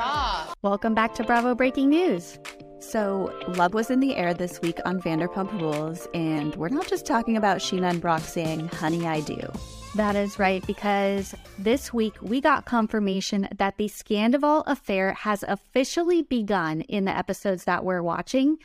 Stop. Welcome back to Bravo Breaking News. So, love was in the air this week on Vanderpump Rules, and we're not just talking about Scheana and Brock saying, honey, I do. That is right, because this week we got confirmation that the Scandoval affair has officially begun in the episodes that we're watching.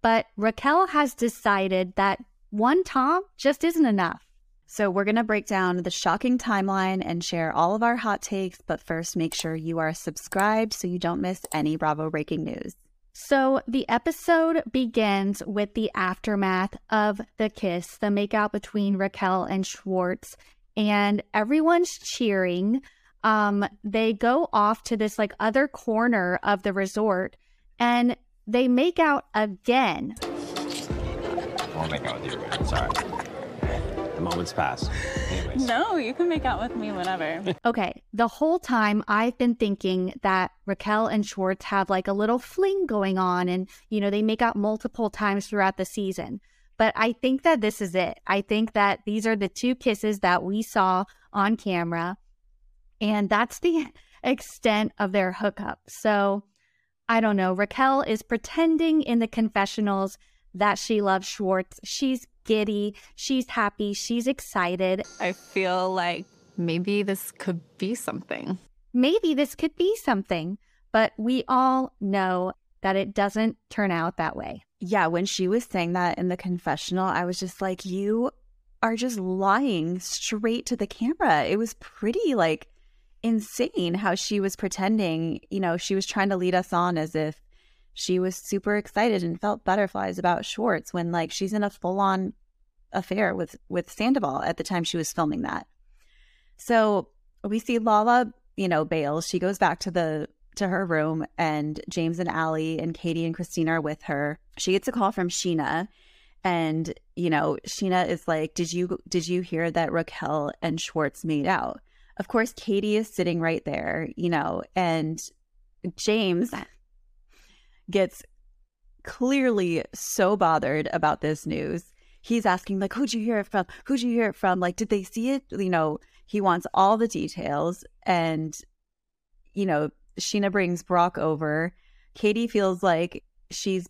But Raquel has decided that one Tom just isn't enough. So, we're going to break down the shocking timeline and share all of our hot takes. But first, make sure you are subscribed so you don't miss any Bravo breaking news. So, the episode begins with the aftermath of the kiss, the makeout between Raquel and Schwartz, and everyone's cheering. Um, they go off to this like other corner of the resort and they make out again. I won't make out with you. again. Sorry. The moment's passed. Anyways. No, you can make out with me whenever. Okay, the whole time I've been thinking that Raquel and Schwartz have like a little fling going on and, you know, they make out multiple times throughout the season. But I think that this is it. I think that these are the two kisses that we saw on camera. And that's the extent of their hookup. So I don't know. Raquel is pretending in the confessionals that she loves Schwartz. She's giddy. She's happy. She's excited. I feel like maybe this could be something. Maybe this could be something, but we all know that it doesn't turn out that way. Yeah, when she was saying that in the confessional, I was just like, you are just lying straight to the camera. It was pretty like insane how she was pretending, you know, she was trying to lead us on as if she was super excited and felt butterflies about Schwartz when like she's in a full on affair with with Sandoval at the time she was filming that. So we see Lala, you know, bails. She goes back to the to her room and James and Allie and Katie and Christina are with her. She gets a call from Scheana and you know, Scheana is like, "Did you did you hear that Raquel and Schwartz made out?" Of course, Katie is sitting right there, you know, and James gets clearly so bothered about this news. He's asking, like, who'd you hear it from? Who'd you hear it from? Like, did they see it? You know, he wants all the details. And, you know, Scheana brings Brock over. Katie feels like she's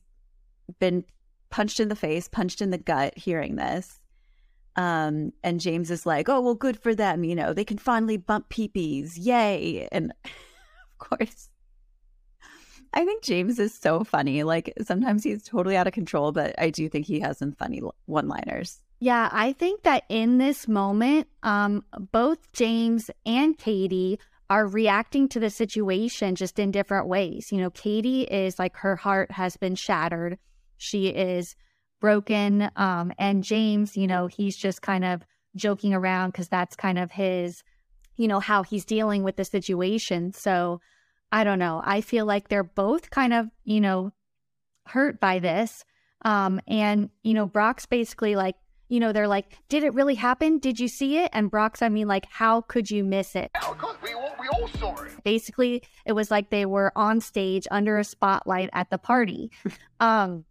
been punched in the face, punched in the gut hearing this. Um, and James is like, oh, well, good for them. You know, they can finally bump peepees. Yay. And of course, I think James is so funny. Like sometimes he's totally out of control, but I do think he has some funny one liners. Yeah, I think that in this moment, um, both James and Katie are reacting to the situation just in different ways. You know, Katie is like her heart has been shattered. She is broken. Um, and James, you know, he's just kind of joking around because that's kind of his, you know, how he's dealing with the situation. So I don't know. I feel like they're both kind of, you know, hurt by this. Um, and, you know, Brock's basically like, you know, they're like, did it really happen? Did you see it? And Brock's, I mean, like, how could you miss it? we all, we all saw it. Basically, it was like they were on stage under a spotlight at the party. um,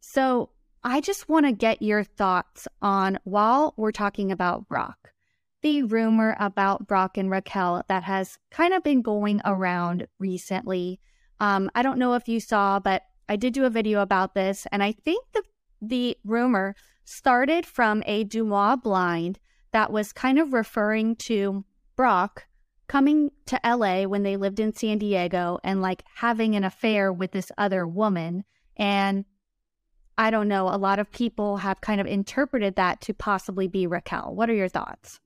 so I just want to get your thoughts on while we're talking about Brock, the rumor about Brock and Raquel that has kind of been going around recently. Um, I don't know if you saw, but I did do a video about this, and I think the the rumor started from a DeuxMoi blind that was kind of referring to Brock coming to LA when they lived in San Diego and like having an affair with this other woman. And I don't know, a lot of people have kind of interpreted that to possibly be Raquel. What are your thoughts?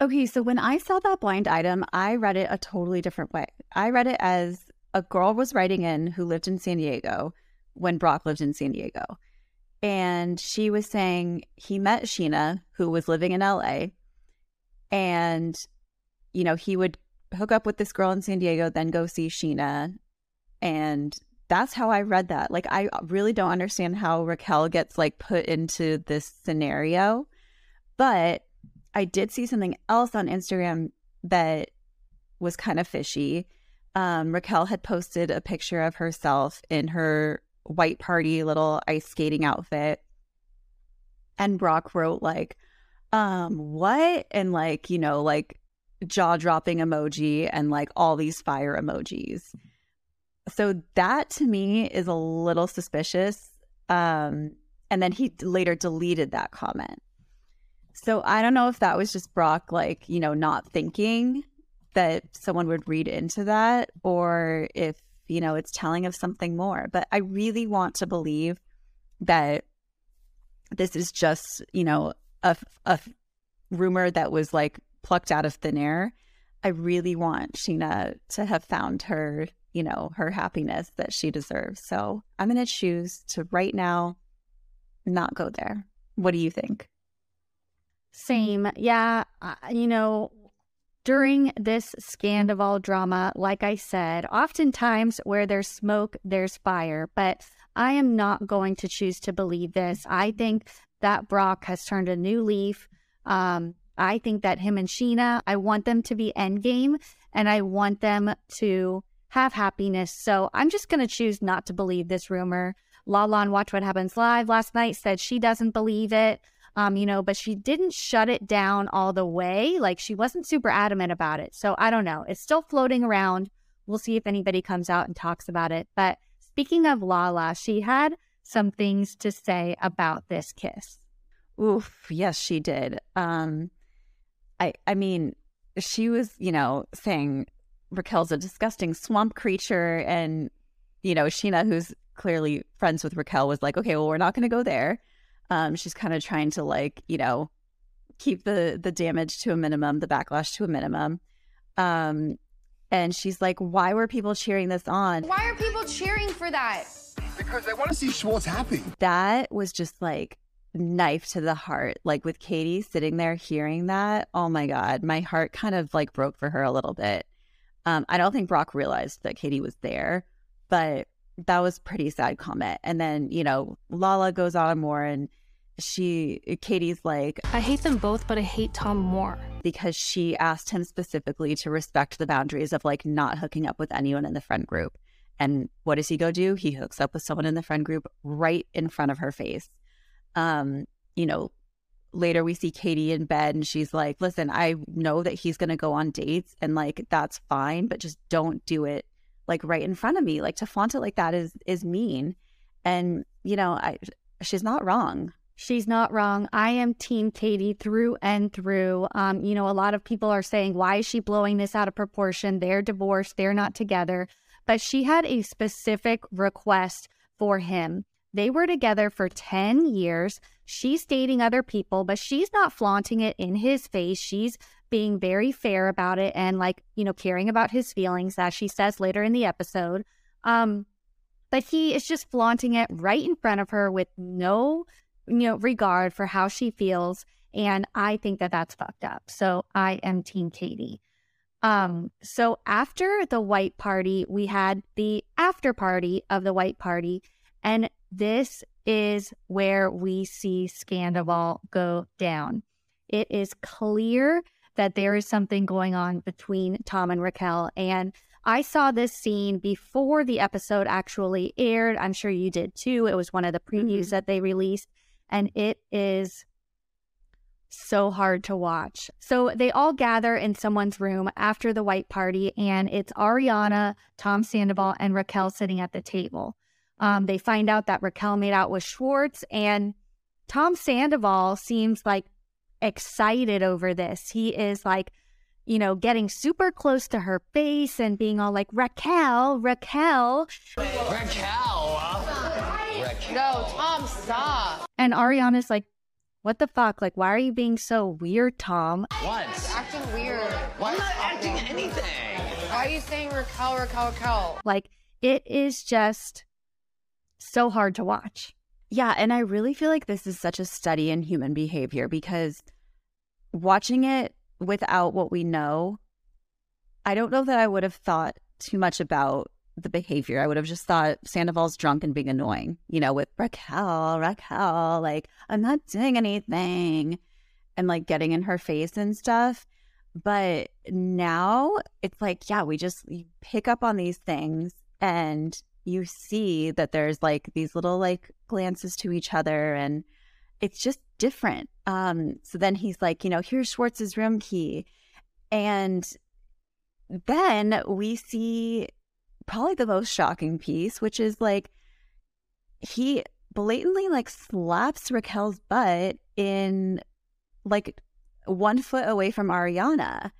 Okay, so when I saw that blind item, I read it a totally different way. I read it as a girl was writing in who lived in San Diego when Brock lived in San Diego. And she was saying he met Scheana, who was living in LA, and, you know, he would hook up with this girl in San Diego, then go see Scheana. And that's how I read that. Like, I really don't understand how Raquel gets like put into this scenario. But I did see something else on Instagram that was kind of fishy. Um, Raquel had posted a picture of herself in her white party little ice skating outfit. And Brock wrote, like, um, what? And like, you know, like jaw dropping emoji and like all these fire emojis. So that to me is a little suspicious. Um, and then he later deleted that comment. So I don't know if that was just Brock, like, you know, not thinking that someone would read into that or if, you know, it's telling of something more. But I really want to believe that this is just, you know, a, a rumor that was like plucked out of thin air. I really want Scheana to have found her, you know, her happiness that she deserves. So I'm going to choose to right now not go there. What do you think? Same. Yeah. Uh, you know, during this Scandoval drama, like I said, oftentimes where there's smoke, there's fire. But I am not going to choose to believe this. I think that Brock has turned a new leaf. Um, I think that him and Scheana, I want them to be endgame and I want them to have happiness. So I'm just going to choose not to believe this rumor. Lala on Watch What Happens Live last night said she doesn't believe it. Um, you know, but she didn't shut it down all the way. Like she wasn't super adamant about it. So I don't know. It's still floating around. We'll see if anybody comes out and talks about it. But speaking of Lala, she had some things to say about this kiss. Oof, yes, she did. Um, I, I mean, she was, you know, saying Raquel's a disgusting swamp creature, and you know, Scheana, who's clearly friends with Raquel, was like, okay, well, we're not going to go there. Um, she's kind of trying to like, you know, keep the the damage to a minimum, the backlash to a minimum. Um, and she's like, why were people cheering this on? Why are people cheering for that? Because they want to see Schwartz happy. That was just like knife to the heart. Like with Katie sitting there hearing that, oh my God, my heart kind of like broke for her a little bit. Um, I don't think Brock realized that Katie was there, but that was pretty sad comment. And then, you know, Lala goes on more and she Katie's like I hate them both, but I hate Tom more. Because she asked him specifically to respect the boundaries of like not hooking up with anyone in the friend group. And what does he go do? He hooks up with someone in the friend group right in front of her face. Um, you know, later we see Katie in bed and she's like, Listen, I know that he's gonna go on dates and like that's fine, but just don't do it like right in front of me. Like to flaunt it like that is is mean. And, you know, I she's not wrong. She's not wrong. I am Team Katie through and through. Um, you know, a lot of people are saying, why is she blowing this out of proportion? They're divorced, they're not together. But she had a specific request for him. They were together for 10 years. She's dating other people, but she's not flaunting it in his face. She's being very fair about it and, like, you know, caring about his feelings, as she says later in the episode. Um, but he is just flaunting it right in front of her with no you know, regard for how she feels. And I think that that's fucked up. So I am Team Katie. Um, so after the white party, we had the after party of the white party. And this is where we see Scandoval go down. It is clear that there is something going on between Tom and Raquel. And I saw this scene before the episode actually aired. I'm sure you did too. It was one of the previews mm-hmm. that they released and it is so hard to watch. So they all gather in someone's room after the white party, and it's Ariana, Tom Sandoval, and Raquel sitting at the table. Um, they find out that Raquel made out with Schwartz, and Tom Sandoval seems like excited over this. He is like, you know, getting super close to her face and being all like, Raquel, Raquel. Raquel. No, Tom, stop. And Ariana's like, what the fuck? Like, why are you being so weird, Tom? What? He's acting weird. Why am not acting anything? Why are you saying Raquel, Raquel, Raquel? Like, it is just so hard to watch. Yeah. And I really feel like this is such a study in human behavior because watching it without what we know, I don't know that I would have thought too much about the behavior. I would have just thought Sandoval's drunk and being annoying, you know, with Raquel, Raquel, like, I'm not doing anything and like getting in her face and stuff. But now it's like, yeah, we just pick up on these things and you see that there's like these little like glances to each other and it's just different. Um, so then he's like, you know, here's Schwartz's room key. And then we see probably the most shocking piece, which is like he blatantly like slaps Raquel's butt in like one foot away from Ariana.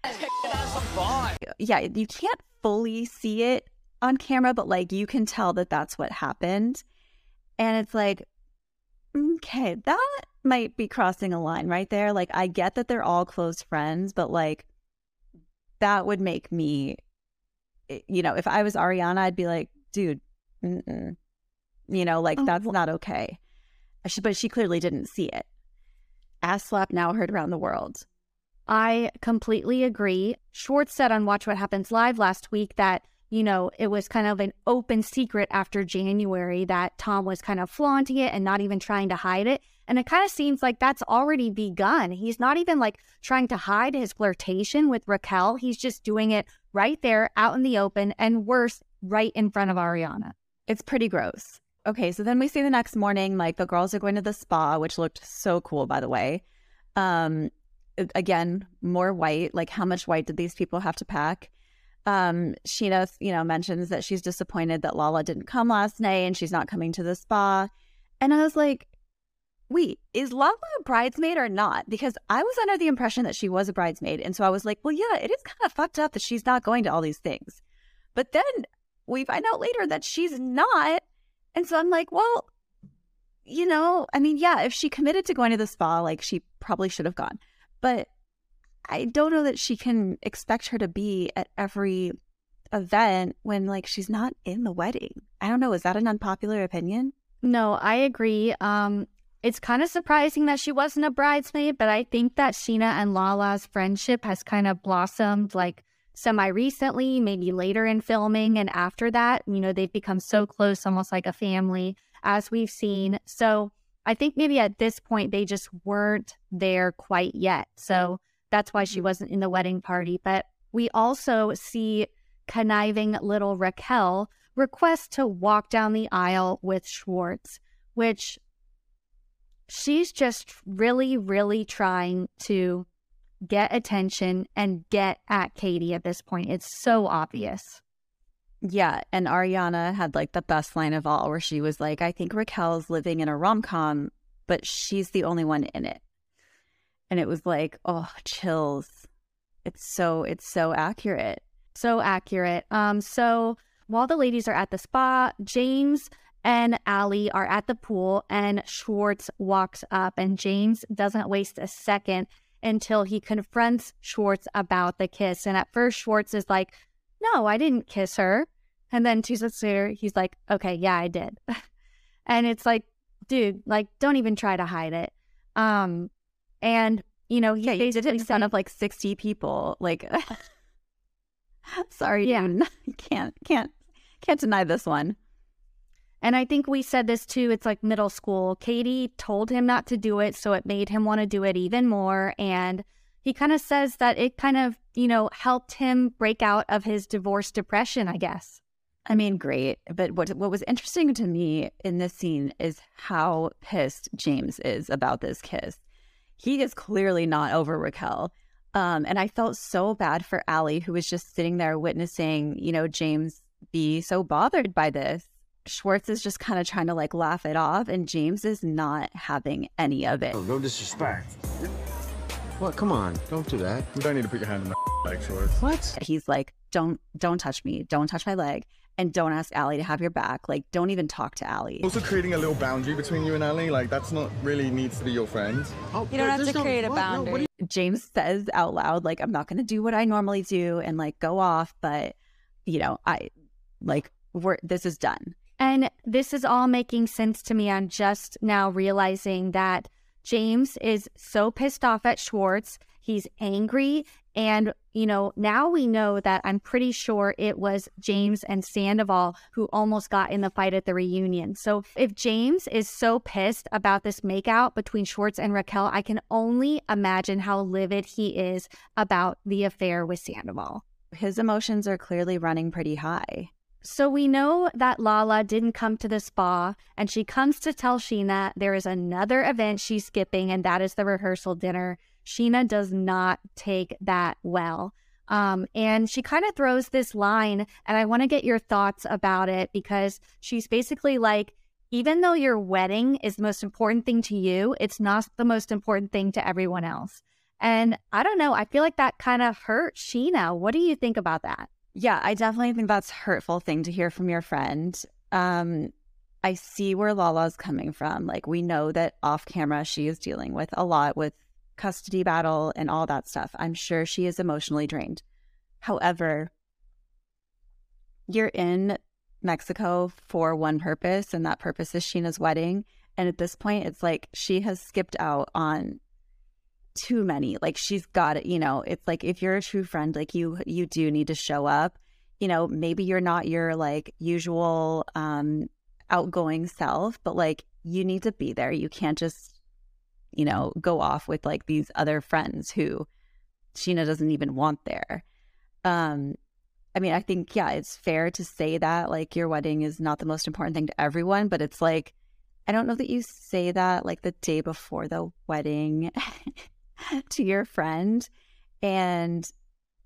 Yeah, you can't fully see it on camera, but like you can tell that that's what happened. And it's like, okay, that might be crossing a line right there. Like, I get that they're all close friends, but like, that would make me, you know, if I was Ariana, I'd be like, dude, mm-mm. you know, like Oh, that's not okay. She, but she clearly didn't see it. Ass slap now heard around the world. I completely agree. Schwartz said on Watch What Happens Live last week that, you know, it was kind of an open secret after January that Tom was kind of flaunting it and not even trying to hide it. And it kind of seems like that's already begun. He's not even like trying to hide his flirtation with Raquel. He's just doing it right there out in the open and worse, right in front of Ariana. It's pretty gross. Okay, so then we see the next morning, like the girls are going to the spa, which looked so cool, by the way. Um, again, more white. Like, how much white did these people have to pack? Um, Scheana, you know, mentions that she's disappointed that Lala didn't come last night and she's not coming to the spa. And I was like, wait, is Lala a bridesmaid or not? Because I was under the impression that she was a bridesmaid. And so I was like, well, yeah, it is kind of fucked up that she's not going to all these things. But then we find out later that she's not. And so I'm like, well, you know, I mean, yeah, if she committed to going to the spa, like she probably should have gone. But I don't know that she can expect her to be at every event when like she's not in the wedding. I don't know. Is that an unpopular opinion? No, I agree. Um, it's kind of surprising that she wasn't a bridesmaid, but I think that Scheana and Lala's friendship has kind of blossomed like semi recently, maybe later in filming. And after that, you know, they've become so close, almost like a family, as we've seen. So I think maybe at this point, they just weren't there quite yet. So that's why she mm-hmm. wasn't in the wedding party. But we also see conniving little Raquel request to walk down the aisle with Schwartz, which she's just really, really trying to get attention and get at Katie at this point. It's so obvious. Yeah. And Ariana had like the best line of all where she was like, I think Raquel's living in a rom com, but she's the only one in it. And it was like, oh, chills. It's so, it's so accurate. So accurate. Um, so while the ladies are at the spa, James and Allie are at the pool, and Schwartz walks up, and James doesn't waste a second until he confronts Schwartz about the kiss. And at first, Schwartz is like, "No, I didn't kiss her," and then two seconds later, he's like, "Okay, yeah, I did," and it's like, dude, like, don't even try to hide it. Um, and you know, he Yeah, you did it in front of like 60 people. Like, sorry, Yeah. dude. Can't, can't, can't deny this one. And I think we said this too. It's like middle school. Katie told him not to do it, so it made him want to do it even more. And he kind of says that it kind of, you know, helped him break out of his divorce depression, I guess. I mean, great. But what what was interesting to me in this scene is how pissed James is about this kiss. He is clearly not over Raquel. Um, and I felt so bad for Allie, who was just sitting there witnessing, you know, James be so bothered by this. Schwartz is just kind of trying to like laugh it off, and James is not having any of it. Oh, no disrespect. What? Come on, don't do that. You don't need to put your hand in my leg, Schwartz. What? He's like, "Don't, don't touch me. Don't touch my leg, and don't ask Allie to have your back. Like, don't even talk to Allie." Also creating a little boundary between you and Ali, like that's not really needs to be your friend. Oh, You don't have there's to create a what? No, what do boundary. James says out loud, like, I'm not going to do what I normally do and like go off, but you know, I like, we're, this is done. And this is all making sense to me. I'm just now realizing that James is so pissed off at Schwartz. He's angry. And, you know, now we know that I'm pretty sure it was James and Sandoval who almost got in the fight at the reunion. So if James is so pissed about this makeout between Schwartz and Raquel, I can only imagine how livid he is about the affair with Sandoval. His emotions are clearly running pretty high. So we know that Lala didn't come to the spa, and she comes to tell Scheana there is another event she's skipping, and that is the rehearsal dinner. Scheana does not take that well. Um, and she kind of throws this line, and I want to get your thoughts about it because she's basically like, even though your wedding is the most important thing to you, it's not the most important thing to everyone else. And I don't know, I feel like that kind of hurt Scheana. What do you think about that? Yeah, I definitely think that's hurtful thing to hear from your friend. Um, I see where Lala's coming from. Like we know that off camera she is dealing with a lot with custody battle and all that stuff. I'm sure she is emotionally drained. However, you're in Mexico for one purpose, and that purpose is Scheana's wedding. And at this point, it's like she has skipped out on too many. Like she's got it, you know, it's like if you're a true friend, like you you do need to show up. You know, maybe you're not your like usual um outgoing self, but like you need to be there. You can't just, you know, go off with like these other friends who Scheana doesn't even want there. Um I mean, I think yeah, it's fair to say that like your wedding is not the most important thing to everyone, but it's like I don't know that you say that like the day before the wedding to your friend. And,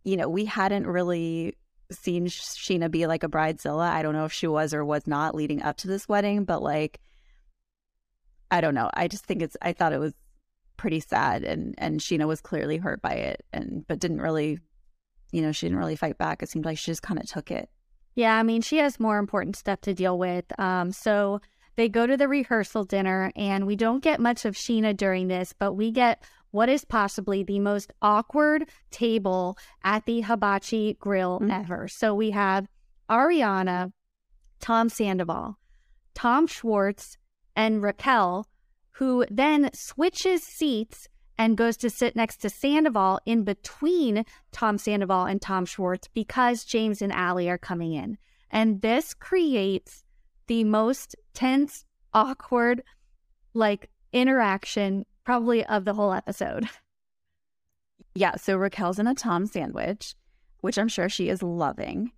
you know, we hadn't really seen Scheana be like a bridezilla. I don't know if she was or was not leading up to this wedding, but like, I don't know. I just think it's, I thought it was pretty sad and, and Scheana was clearly hurt by it and, but didn't really, you know, she didn't really fight back. It seemed like she just kind of took it. Yeah. I mean, she has more important stuff to deal with. Um, so, they go to the rehearsal dinner, and we don't get much of Scheana during this, but we get what is possibly the most awkward table at the hibachi grill mm-hmm. ever. So we have Ariana, Tom Sandoval, Tom Schwartz, and Raquel, who then switches seats and goes to sit next to Sandoval in between Tom Sandoval and Tom Schwartz because James and Ally are coming in. And this creates the most tense, awkward, like interaction probably of the whole episode. Yeah, so Raquel's in a Tom sandwich, which I'm sure she is loving.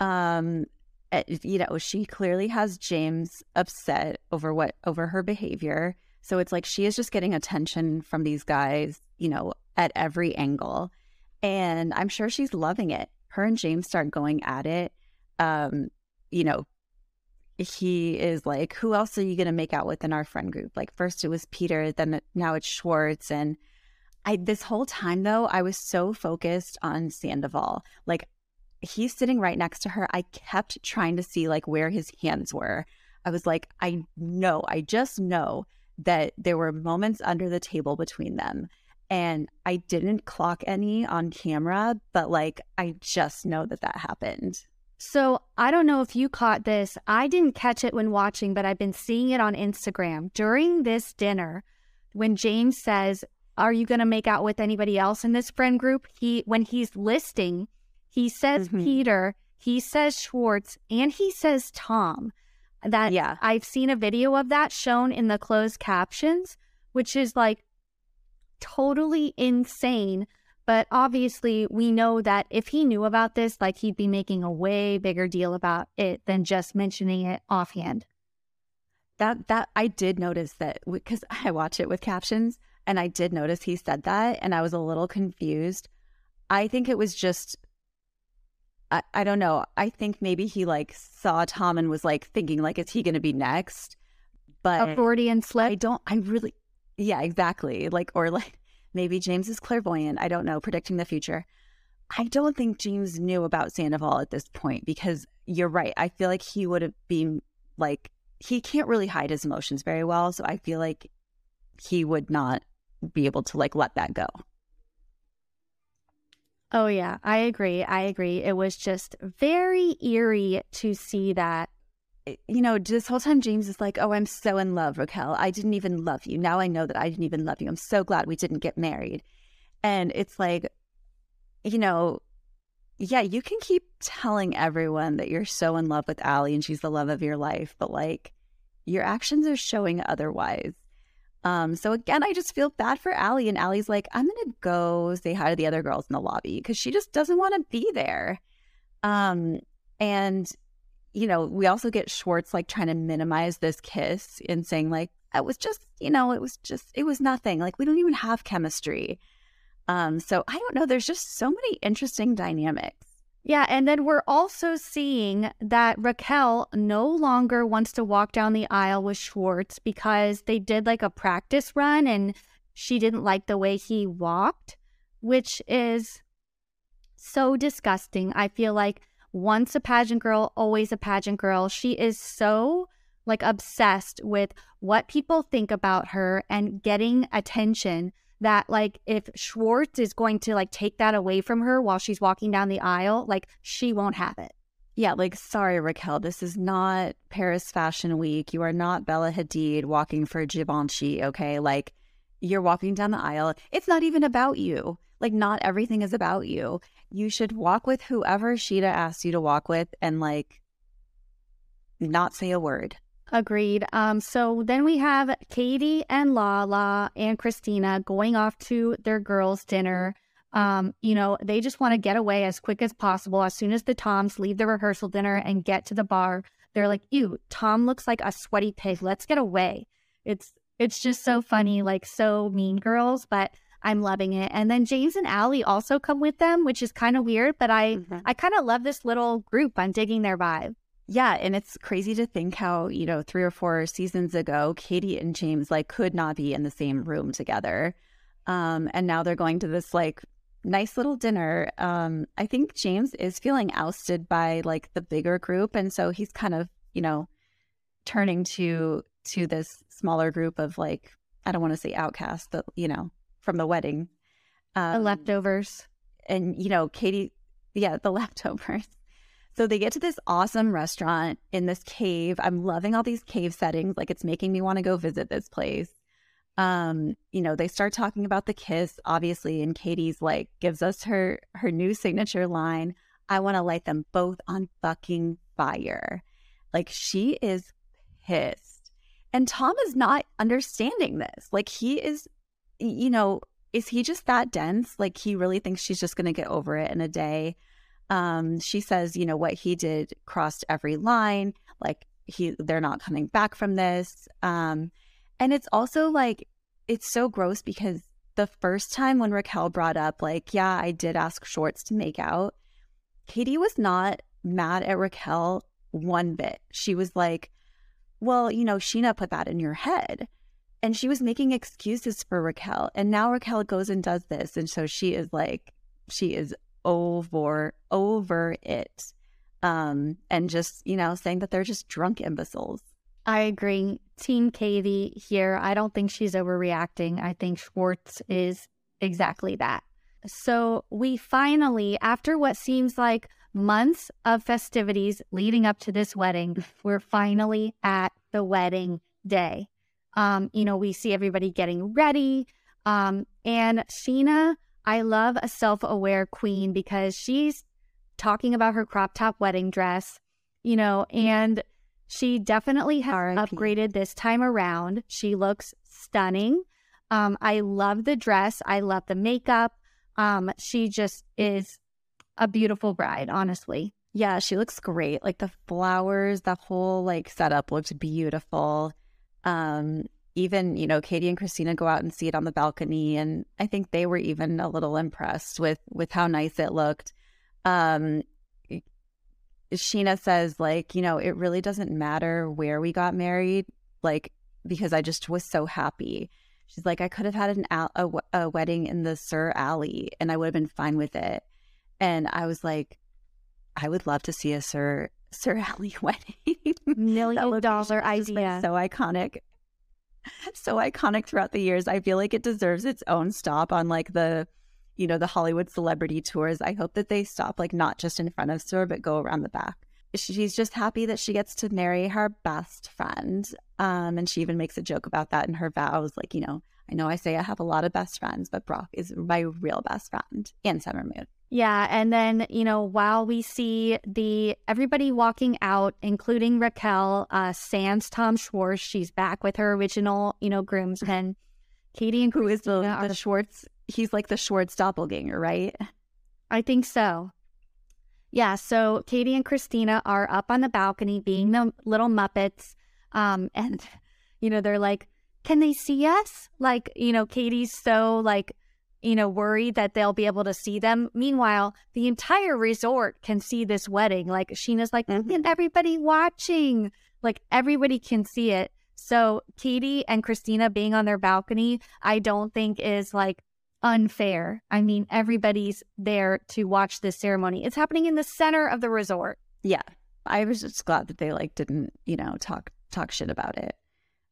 Um, eh, you know, she clearly has James upset over what over her behavior. So it's like she is just getting attention from these guys, you know, at every angle. And I'm sure she's loving it. Her and James start going at it. Um, you know, he is like, who else are you going to make out with in our friend group? Like, first it was Peter, then now it's Schwartz. And I, this whole time though, I was so focused on Sandoval. Like, he's sitting right next to her. I kept trying to see like where his hands were. I was like, I know, I just know that there were moments under the table between them. And I didn't clock any on camera, but like, I just know that that happened. So I don't know if you caught this. I didn't catch it when watching, but I've been seeing it on Instagram. During this dinner, when James says, Are you going to make out with anybody else in this friend group? He, when he's listing, he says mm-hmm. Peter, he says Schwartz, and he says Tom. That yeah. I've seen a video of that shown in the closed captions, which is like totally insane but obviously, we know that if he knew about this, like he'd be making a way bigger deal about it than just mentioning it offhand. That that I did notice that because I watch it with captions, and I did notice he said that, and I was a little confused. I think it was just I, I don't know. I think maybe he like saw Tom and was like thinking like, is he going to be next? But a Freudian slip. I don't. I really. Yeah, exactly. Like or like Maybe James is clairvoyant. I don't know, predicting the future. I don't think James knew about Sandoval at this point because you're right. I feel like he would have been like, he can't really hide his emotions very well. So I feel like he would not be able to like let that go. Oh, yeah, I agree. I agree. It was just very eerie to see that you know, this whole time James is like, "Oh, I'm so in love, Raquel. I didn't even love you. Now I know that I didn't even love you. I'm so glad we didn't get married." And it's like, you know, yeah, you can keep telling everyone that you're so in love with Ally and she's the love of your life, but like your actions are showing otherwise. Um, so again, I just feel bad for Ally, and Ally's like, I'm gonna go say hi to the other girls in the lobby because she just doesn't want to be there. Um, and you know, we also get Schwartz like trying to minimize this kiss and saying like it was just, you know, it was just it was nothing. Like we don't even have chemistry. Um, so I don't know. There's just so many interesting dynamics. Yeah, and then we're also seeing that Raquel no longer wants to walk down the aisle with Schwartz because they did like a practice run and she didn't like the way he walked, which is so disgusting. I feel like once a pageant girl, always a pageant girl. She is so like obsessed with what people think about her and getting attention that like if Schwartz is going to like take that away from her while she's walking down the aisle, like she won't have it. Yeah, like sorry, Raquel, this is not Paris Fashion Week. You are not Bella Hadid walking for Givenchy, okay? Like you're walking down the aisle. It's not even about you. Like not everything is about you. You should walk with whoever Scheana asks you to walk with and like not say a word. Agreed. Um, so then we have Katie and Lala and Christina going off to their girls' dinner. Um, you know, they just want to get away as quick as possible. As soon as the Toms leave the rehearsal dinner and get to the bar, they're like, "Ew, Tom looks like a sweaty pig. Let's get away." It's it's just so funny, like so mean girls, but I'm loving it. And then James and Allie also come with them, which is kind of weird, but I Mhm. I kind of love this little group. I'm digging their vibe. Yeah, and it's crazy to think how, you know, 3 or 4 seasons ago, Katie and James like could not be in the same room together. Um and now they're going to this like nice little dinner. Um I think James is feeling ousted by like the bigger group and so he's kind of, you know, turning to to this smaller group of like I don't want to say outcasts, but you know, from the wedding. The Um, leftovers. and you know katie yeah the leftovers. So they get to this awesome restaurant in this cave. I'm loving all these cave settings. Like it's making me want to go visit this place. Um you know they start talking about the kiss obviously and katie's like gives us her her new signature line i want to light them both on fucking fire. Like she is pissed. And tom is not understanding this. Like he is you know is he just that dense? Like he really thinks she's just going to get over it in a day. Um, she says, you know, what he did crossed every line. Like he, they're not coming back from this. Um, and it's also like, it's so gross because the first time when Raquel brought up, like, yeah, I did ask Schwartz to make out, Katie was not mad at Raquel one bit. She was like, well, you know, Scheana put that in your head and she was making excuses for Raquel. And now Raquel goes and does this. And so she is like, she is over, over it. Um, and just, you know, saying that they're just drunk imbeciles. I agree. Team Katie here. I don't think she's overreacting. I think Schwartz is exactly that. So we finally, after what seems like months of festivities leading up to this wedding, we're finally at the wedding day. Um, you know, we see everybody getting ready. Um, and Scheana, I love a self aware queen because she's talking about her crop top wedding dress, you know, and she definitely has upgraded this time around. She looks stunning. Um, I love the dress. I love the makeup. Um, she just is a beautiful bride, honestly. Yeah, she looks great. Like the flowers, the whole like setup looked beautiful. Um, even, you know, Katie and Christina go out and see it on the balcony and I think they were even a little impressed with with how nice it looked. Um Scheana says like, you know, it really doesn't matter where we got married, like because I just was so happy. She's like, I could have had an al- a, wedding in the SUR Alley and I would have been fine with it. And I was like, I would love to see a SUR SUR Alley wedding. Million dollar has just been idea. so iconic, so iconic throughout the years. I feel like it deserves its own stop on like the, you know, the Hollywood celebrity tours. I hope that they stop like not just in front of SUR, but go around the back. She's just happy that she gets to marry her best friend, um, and she even makes a joke about that in her vows. Like, you know, I know I say I have a lot of best friends, but Brock is my real best friend, and Summer Moon. Yeah, and then you know while we see the everybody walking out, including Raquel, uh, sans Tom Schwartz, she's back with her original, you know, groomsmen. Katie and Who is the, are the Schwartz? He's like the Schwartz doppelganger, right? I think so. Yeah, so Katie and Christina are up on the balcony being the little Muppets. Um, and, you know, they're like, can they see us? Like, you know, Katie's so like, you know, worried that they'll be able to see them. Meanwhile, the entire resort can see this wedding. Like Scheana's like, and everybody watching, like everybody can see it. So Katie and Christina being on their balcony, I don't think is like unfair. I mean, everybody's there to watch this ceremony. It's happening in the center of the resort. Yeah. I was just glad that they like didn't, you know, talk talk shit about it.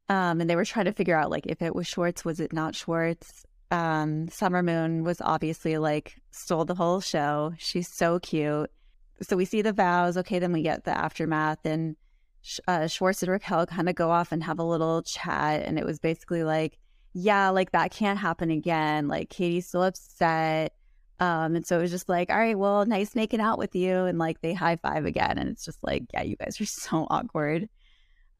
Um, and they were trying to figure out like if it was Schwartz, was it not Schwartz? Um, Summer Moon was obviously like stole the whole show. She's so cute. So we see the vows. Okay, then we get the aftermath, and uh, Schwartz and Raquel kind of go off and have a little chat, and it was basically like, yeah, like that can't happen again. Like Katie's still upset. Um, and so it was just like, all right, well, nice making out with you. And like they high five again. And it's just like, yeah, you guys are so awkward.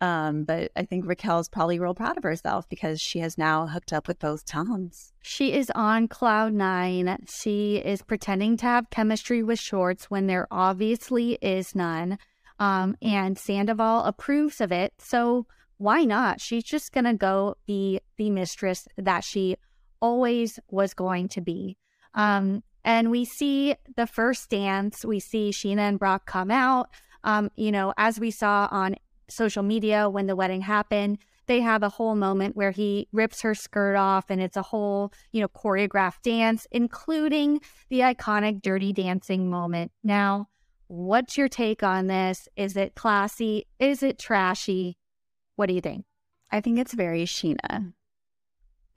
Um, but I think Raquel's probably real proud of herself because she has now hooked up with both Toms. She is on cloud nine. She is pretending to have chemistry with Schwartz when there obviously is none. Um, and Sandoval approves of it. So why not? She's just going to go be the mistress that she always was going to be. Um, and we see the first dance. We see Scheana and Brock come out. Um, you know, as we saw on social media when the wedding happened, they have a whole moment where he rips her skirt off and it's a whole, you know, choreographed dance, including the iconic dirty dancing moment. Now, what's your take on this? Is it classy? Is it trashy? What do you think? I think it's very Scheana.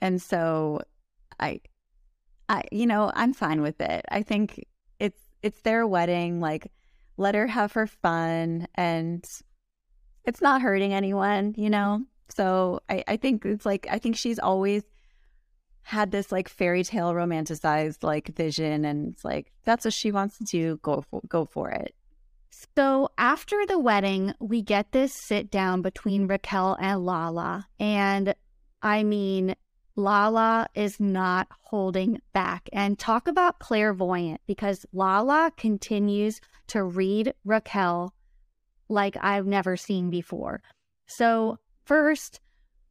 And so I I you know, I'm fine with it. I think it's it's their wedding, like let her have her fun and it's not hurting anyone, you know? So I, I think it's like I think she's always had this like fairy tale romanticized like vision and it's like that's what she wants to do, go for go for it. So after the wedding, we get this sit down between Raquel and Lala. And I mean, Lala is not holding back. And talk about clairvoyant because Lala continues to read Raquel like I've never seen before. So, first,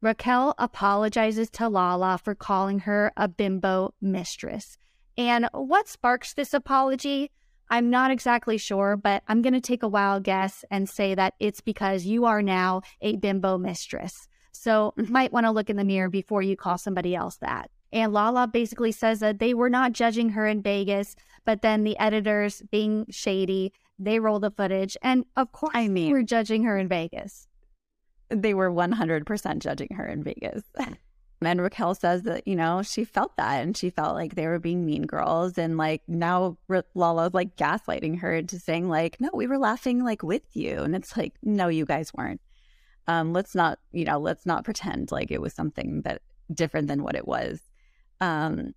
Raquel apologizes to Lala for calling her a bimbo mistress. And what sparks this apology? I'm not exactly sure, but I'm going to take a wild guess and say that it's because you are now a bimbo mistress. So you might want to look in the mirror before you call somebody else that. And Lala basically says that they were not judging her in Vegas, but then the editors, being shady, they roll the footage. And of course, I mean, we're judging her in Vegas. They were 100% judging her in Vegas. and Raquel says that, you know, she felt that and she felt like they were being mean girls. And like now Lala's like gaslighting her into saying, like, no, we were laughing like with you. And it's like, no, you guys weren't um, let's not you know let's not pretend like it was something that different than what it was um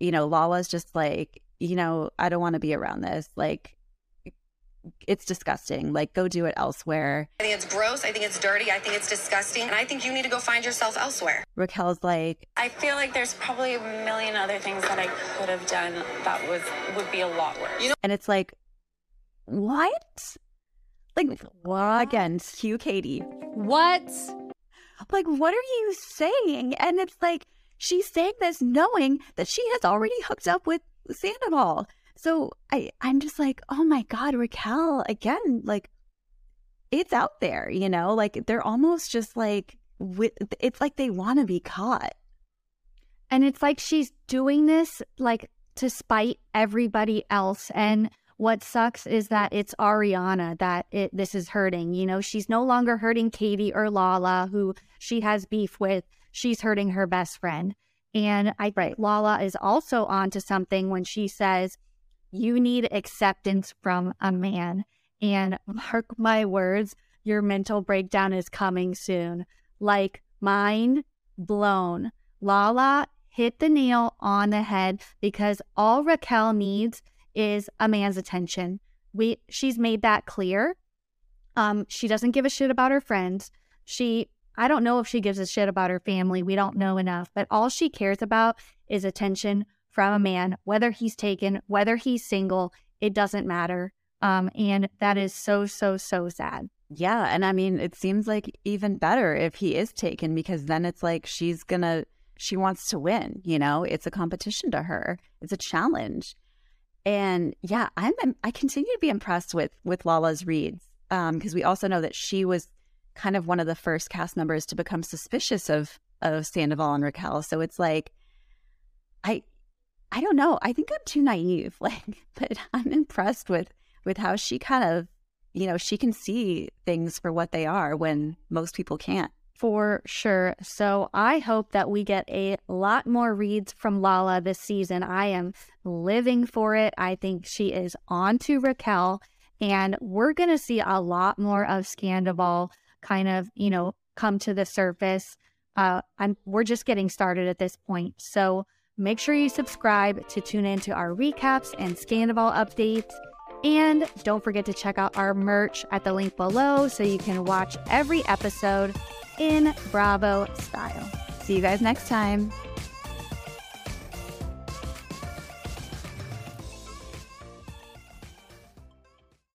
you know lala's just like you know i don't want to be around this like it's disgusting like go do it elsewhere i think it's gross i think it's dirty i think it's disgusting and i think you need to go find yourself elsewhere raquel's like i feel like there's probably a million other things that i could have done that was would be a lot worse you know and it's like what like, what? Again, cue Katie. What? Like, what are you saying? And it's like, she's saying this knowing that she has already hooked up with Sandoval. So I, I'm just like, oh my God, Raquel, again, like, it's out there, you know? Like, they're almost just like, it's like they want to be caught. And it's like she's doing this, like, to spite everybody else. And what sucks is that it's Ariana that it this is hurting. You know, she's no longer hurting Katie or Lala, who she has beef with. She's hurting her best friend. And I right. Lala is also onto something when she says, You need acceptance from a man. And mark my words, your mental breakdown is coming soon. Like mind blown. Lala hit the nail on the head because all Raquel needs is a man's attention. We she's made that clear. Um, she doesn't give a shit about her friends. She I don't know if she gives a shit about her family. We don't know enough, but all she cares about is attention from a man, whether he's taken, whether he's single, it doesn't matter. Um, and that is so, so, so sad. Yeah. And I mean, it seems like even better if he is taken because then it's like she's gonna she wants to win, you know? It's a competition to her. It's a challenge. And yeah, I'm I continue to be impressed with with Lala's reads because um, we also know that she was kind of one of the first cast members to become suspicious of of Sandoval and Raquel. So it's like I I don't know. I think I'm too naive, like, but I'm impressed with with how she kind of, you know, she can see things for what they are when most people can't. For sure. So I hope that we get a lot more reads from Lala this season. I am living for it. I think she is on to Raquel, and we're going to see a lot more of Scandoval kind of, you know, come to the surface. Uh, I'm, we're just getting started at this point. So make sure you subscribe to tune into our recaps and Scandoval updates. And don't forget to check out our merch at the link below so you can watch every episode in Bravo style. See you guys next time.